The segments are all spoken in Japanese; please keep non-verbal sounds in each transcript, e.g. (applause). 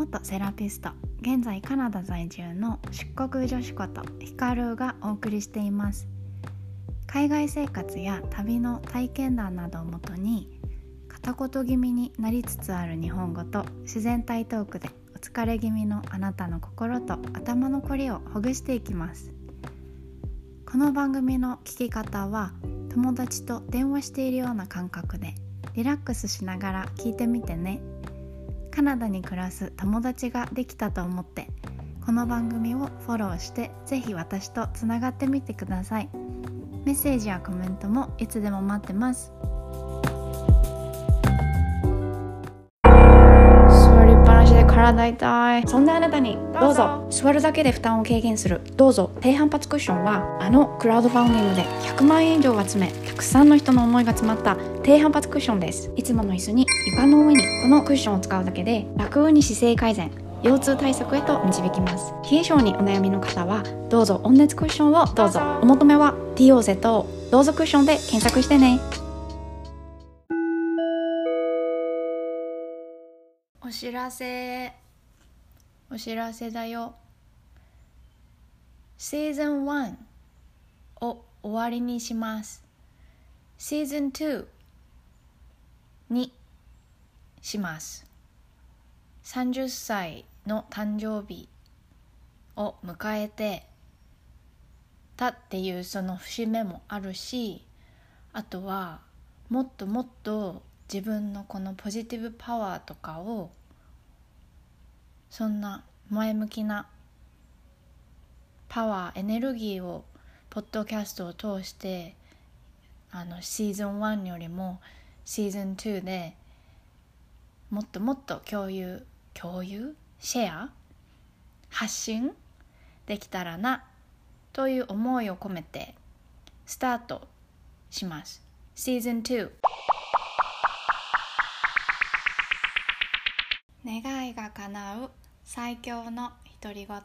元セラピスト現在カナダ在住の出国女子ことヒカルがお送りしています。海外生活や旅の体験談などをもとに片言気味になりつつある日本語と自然体トークでお疲れ気味のあなたの心と頭のこりをほぐしていきます。この番組の聞き方は友達と電話しているような感覚でリラックスしながら聞いてみてね。カナダに暮らす友達ができたと思ってこの番組をフォローしてぜひ私とつながってみてください。メッセージやコメントもいつでも待ってます。体痛いそんなあなたにどうぞ。座るだけで負担を軽減する。どうぞ。低反発クッションはあのクラウドファンディングで100万円以上集めたくさんの人の思いが詰まった低反発クッションです。いつもの椅子に床の上にこのクッションを使うだけで楽に姿勢改善腰痛対策へと導きます。冷え性にお悩みの方はどうぞ。温熱クッションをどうぞ。お求めは DOZ どうぞクッションで検索してねお知らせお知らせだよ。シーズン1を終わりにします。シーズン2にします。30歳の誕生日を迎えてたっていうその節目もあるしあとはもっともっと自分のこのポジティブパワーとかをそんな前向きなパワーエネルギーをポッドキャストを通してあのシーズン1よりもシーズン2でもっともっと共有共有？シェア？発信できたらなという思いを込めてスタートします。シーズン2願いが叶う最強の独り言。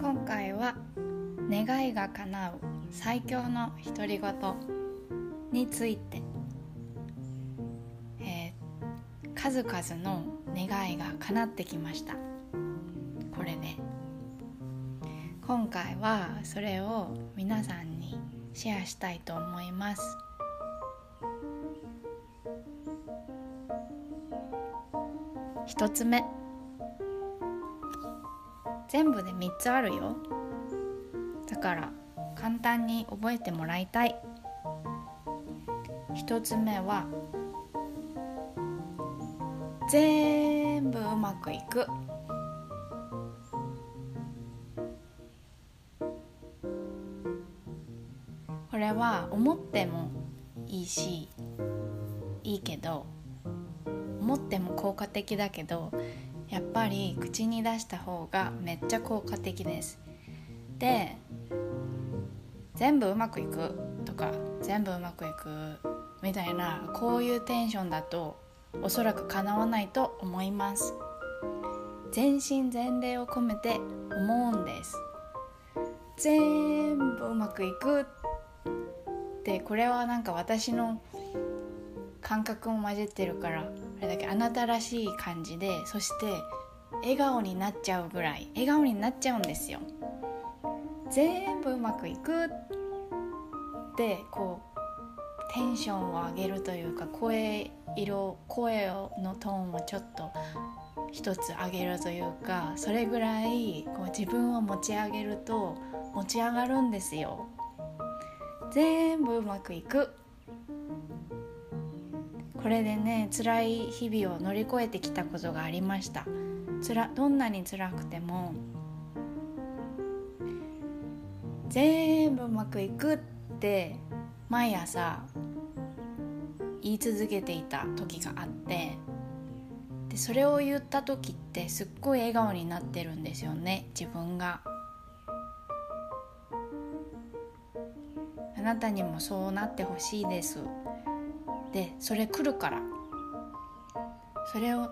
今回は願いが叶う最強の独り言について、えー数々の願いが叶ってきました。これで今回はそれを皆さんにシェアしたいと思います。一つ目。全部で3つあるよ。だから簡単に覚えてもらいたい。一つ目は全部うまくいく。これは思ってもいいしいいけど思っても効果的だけどやっぱり口に出した方がめっちゃ効果的です。で全部うまくいくとか全部うまくいくみたいなこういうテンションだとおそらく叶わないと思います。全身全霊を込めて思うんです。全部うまくいくってこれはなんか私の感覚も混じってるからあれだけあなたらしい感じでそして笑顔になっちゃうぐらい笑顔になっちゃうんですよ。全部うまくいくってこうテンションを上げるというか声色声のトーンをちょっと一つ上げるというかそれぐらいこう自分を持ち上げると持ち上がるんですよ。全部うまくいく。これでね辛い日々を乗り越えてきたことがありました。つらどんなに辛くても全部うまくいくって毎朝言い続けていた時があってでそれを言った時ってすっごい笑顔になってるんですよね自分が。あなたにもそうなってほしいです。でそれ来るから。それを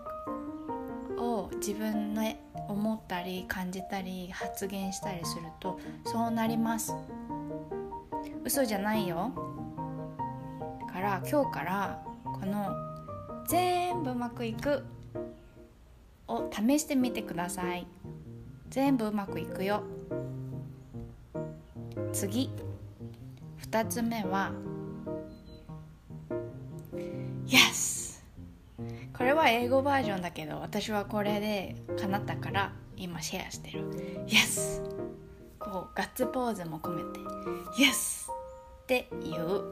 を自分の思ったり感じたり発言したりするとそうなります。嘘じゃないよ。だから今日からこの「全部うまくいく」を試してみてください。全部うまくいくよ。次。2つ目は Yes これは英語バージョンだけど私はこれで叶ったから今シェアしてる Yes こうガッツポーズも込めて Yes って言う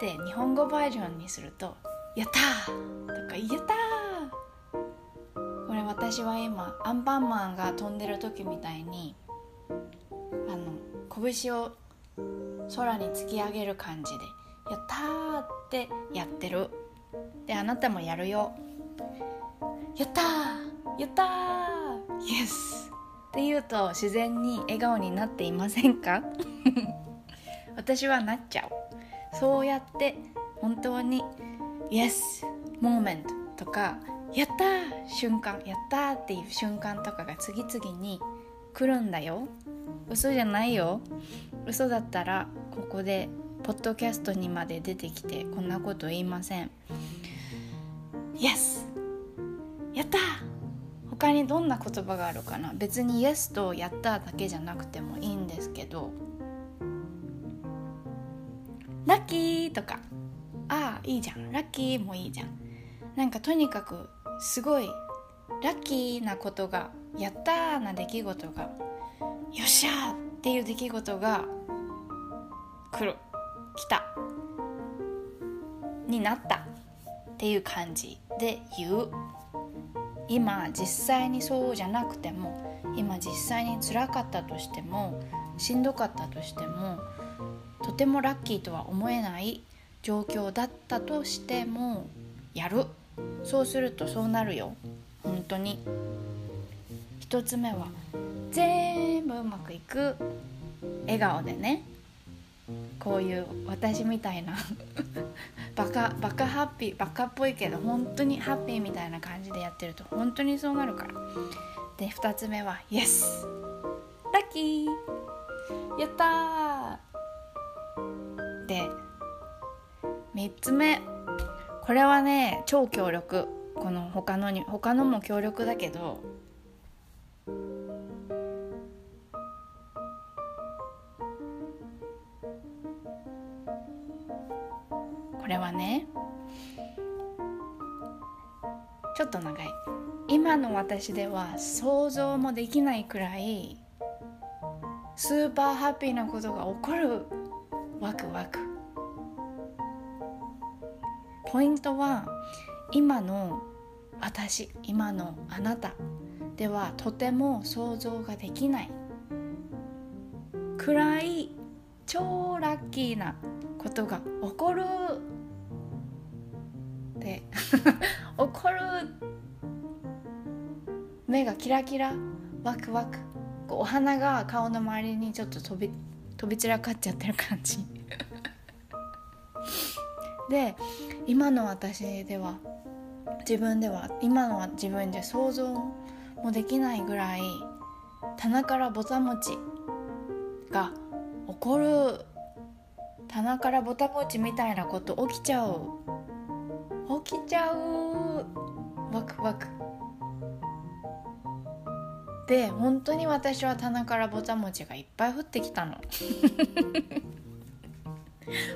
で日本語バージョンにすると「やった!」とか「やった!」これ私は今アンパンマンが飛んでる時みたいにあの拳を空に突き上げる感じで「やったー!」ってやってる。であなたもやるよ。やったー！やったー！イエスって言うと自然に笑顔になっていませんか？(laughs) 私はなっちゃう。そうやって本当にイエスモーメントとかやったー！瞬間やったーっていう瞬間とかが次々に来るんだよ。嘘じゃないよ。嘘だったらここでポッドキャストにまで出てきてこんなこと言いません。Yes! やった他にどんな言葉があるかな?別に Yes とやっただけじゃなくてもいいんですけど。ラッキーとか。ああいいじゃん。ラッキーもいいじゃん。なんかとにかくすごいラッキーなことがやったーな出来事がよっしゃーっていう出来事が来る来た。になったっていう感じで言う。今実際にそうじゃなくても今実際に辛かったとしてもしんどかったとしてもとてもラッキーとは思えない状況だったとしてもやる。そうするとそうなるよ。本当に。一つ目は全部うまくいく。笑顔でね。こういう私みたいな (laughs) バカバカハッピーバカっぽいけど本当にハッピーみたいな感じでやってると。本当にそうなるから。で2つ目は「イエスラッキーやったー!」で3つ目。これはね超強力。この他のに他のも強力だけど私では想像もできないくらいスーパーハッピーなことが起こるワクワク。ポイントは今の私今のあなた。ではとても想像ができない。くらい超ラッキーなことが起こる。で (laughs) 起こる目がキラキラワクワク。お花が顔の周りにちょっと飛び飛び散らかっちゃってる感じ。(laughs) で今の私では自分では今の自分で想像もできないぐらい棚からぼたもちが起こる。棚からぼたもちみたいなこと起きちゃう。起きちゃう。ワクワク。で本当に私は棚からぼたもちがいっぱい降ってきたの。(laughs)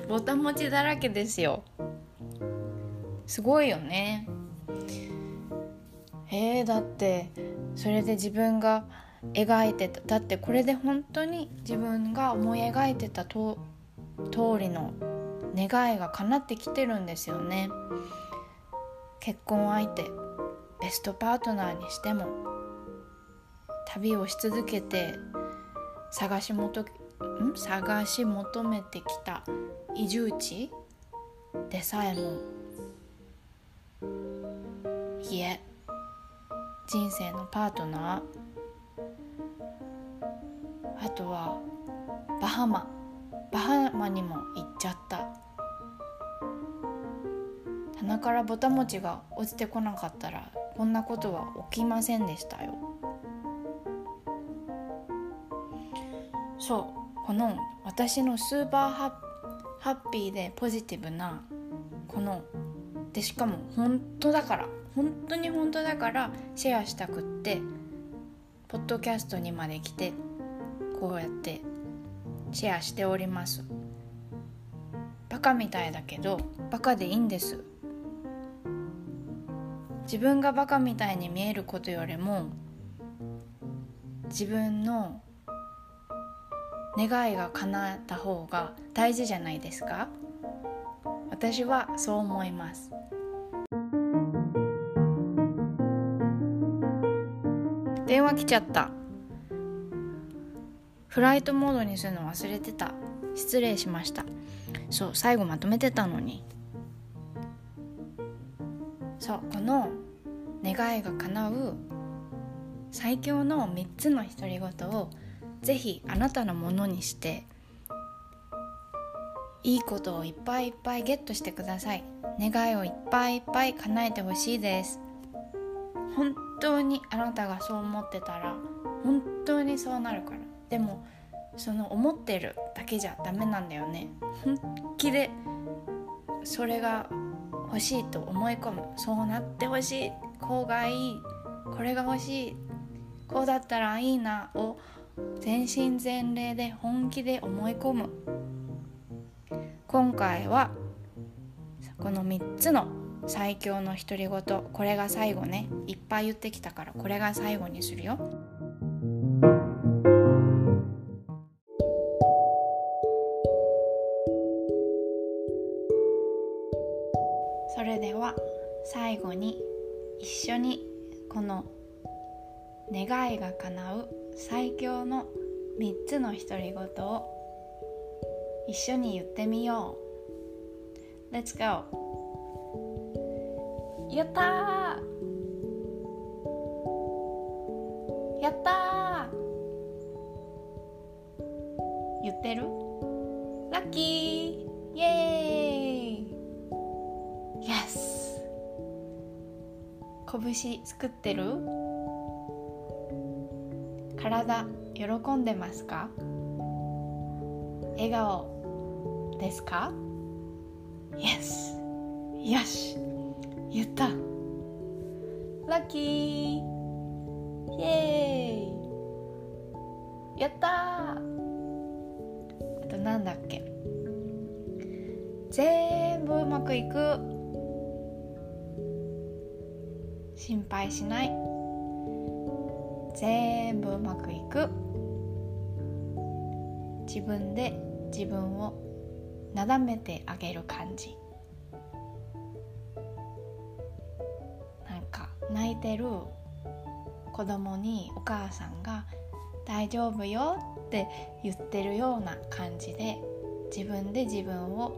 ぼたもちだらけですよ。すごいよね。えー、だってそれで自分が描いてただってこれで本当に自分が思い描いてたと通りの願いが叶ってきてるんですよね。結婚相手ベストパートナーにしても。旅をし続けて探し求ん？探し求めてきた移住地でさえもいえ人生のパートナーあとはバハマバハマにも行っちゃった。棚からぼたもちが落ちてこなかったらこんなことは起きませんでしたよ。そうこの私のスーパーハッピーでポジティブなこのでしかも本当だから本当に本当だからシェアしたくってポッドキャストにまで来てこうやってシェアしております。バカみたいだけどバカでいいんです。自分がバカみたいに見えることよりも自分の願いが叶った方が大事じゃないですか？私はそう思います。電話来ちゃった。フライトモードにするの忘れてた。失礼しました。そう最後まとめてたのに。そうこの願いが叶う最強の3つの独り言をぜひあなたのものにしていいことをいっぱいいっぱいゲットしてください。願いをいっぱいいっぱい叶えてほしいです。本当にあなたがそう思ってたら本当にそうなるから。でもその思ってるだけじゃダメなんだよね。本気でそれが欲しいと思い込む。そうなってほしい。こうがいい。これが欲しい。こうだったらいいなを全身全霊で本気で思い込む。今回はこの3つの最強の独り言。これが最後ね。いっぱい言ってきたからこれが最後にするよ。それでは最後に一緒にこの願いが叶う最強の3つの独り言を一緒に言ってみよう。Let's go! やったやった言ってる？ラッキー。イエーイ。Yes 拳作ってる？体喜んでますか？笑顔ですか ?Yes! よし言った。ラッキーイエーイやった。あとなんだっけ？全部うまくいく。心配しない。全部うまくいく。自分で自分をなだめてあげる感じ。なんか泣いてる子供にお母さんが「大丈夫よ」って言ってるような感じで自分で自分を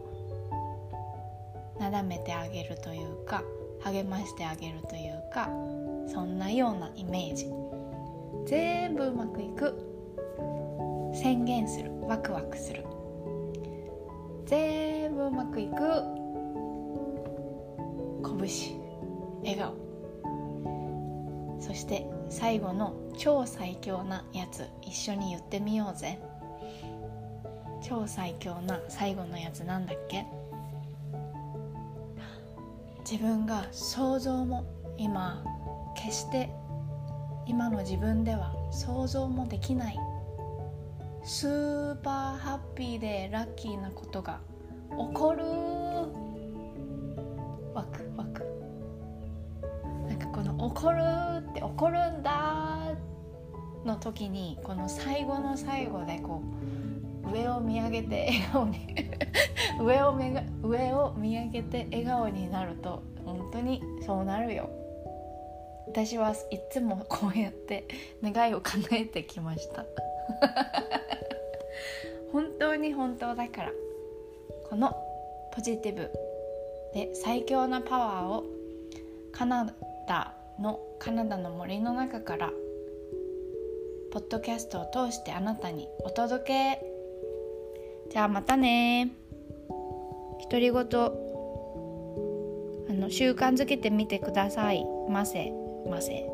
なだめてあげるというか励ましてあげるというかそんなようなイメージ。全部うまくいく。宣言する。ワクワクする。全部うまくいく。拳。笑顔。そして最後の超最強なやつ。一緒に言ってみようぜ。超最強な最後のやつなんだっけ？自分が想像も今決して今の自分では想像もできない。スーパーハッピーでラッキーなことが起こる。ワクワク。なんかこの「起こる」って「起こるんだ」の時にこの最後の最後でこう上を見上げて笑顔に (laughs) 上をめが上を見上げて笑顔になると本当にそうなるよ。私はいつもこうやって願いを叶えてきました。(laughs) 本当に本当だから。このポジティブで最強なパワーをカナダのカナダの森の中からポッドキャストを通してあなたにお届け。じゃあまたね。独り言。あの習慣づけてみてくださいませ。ませ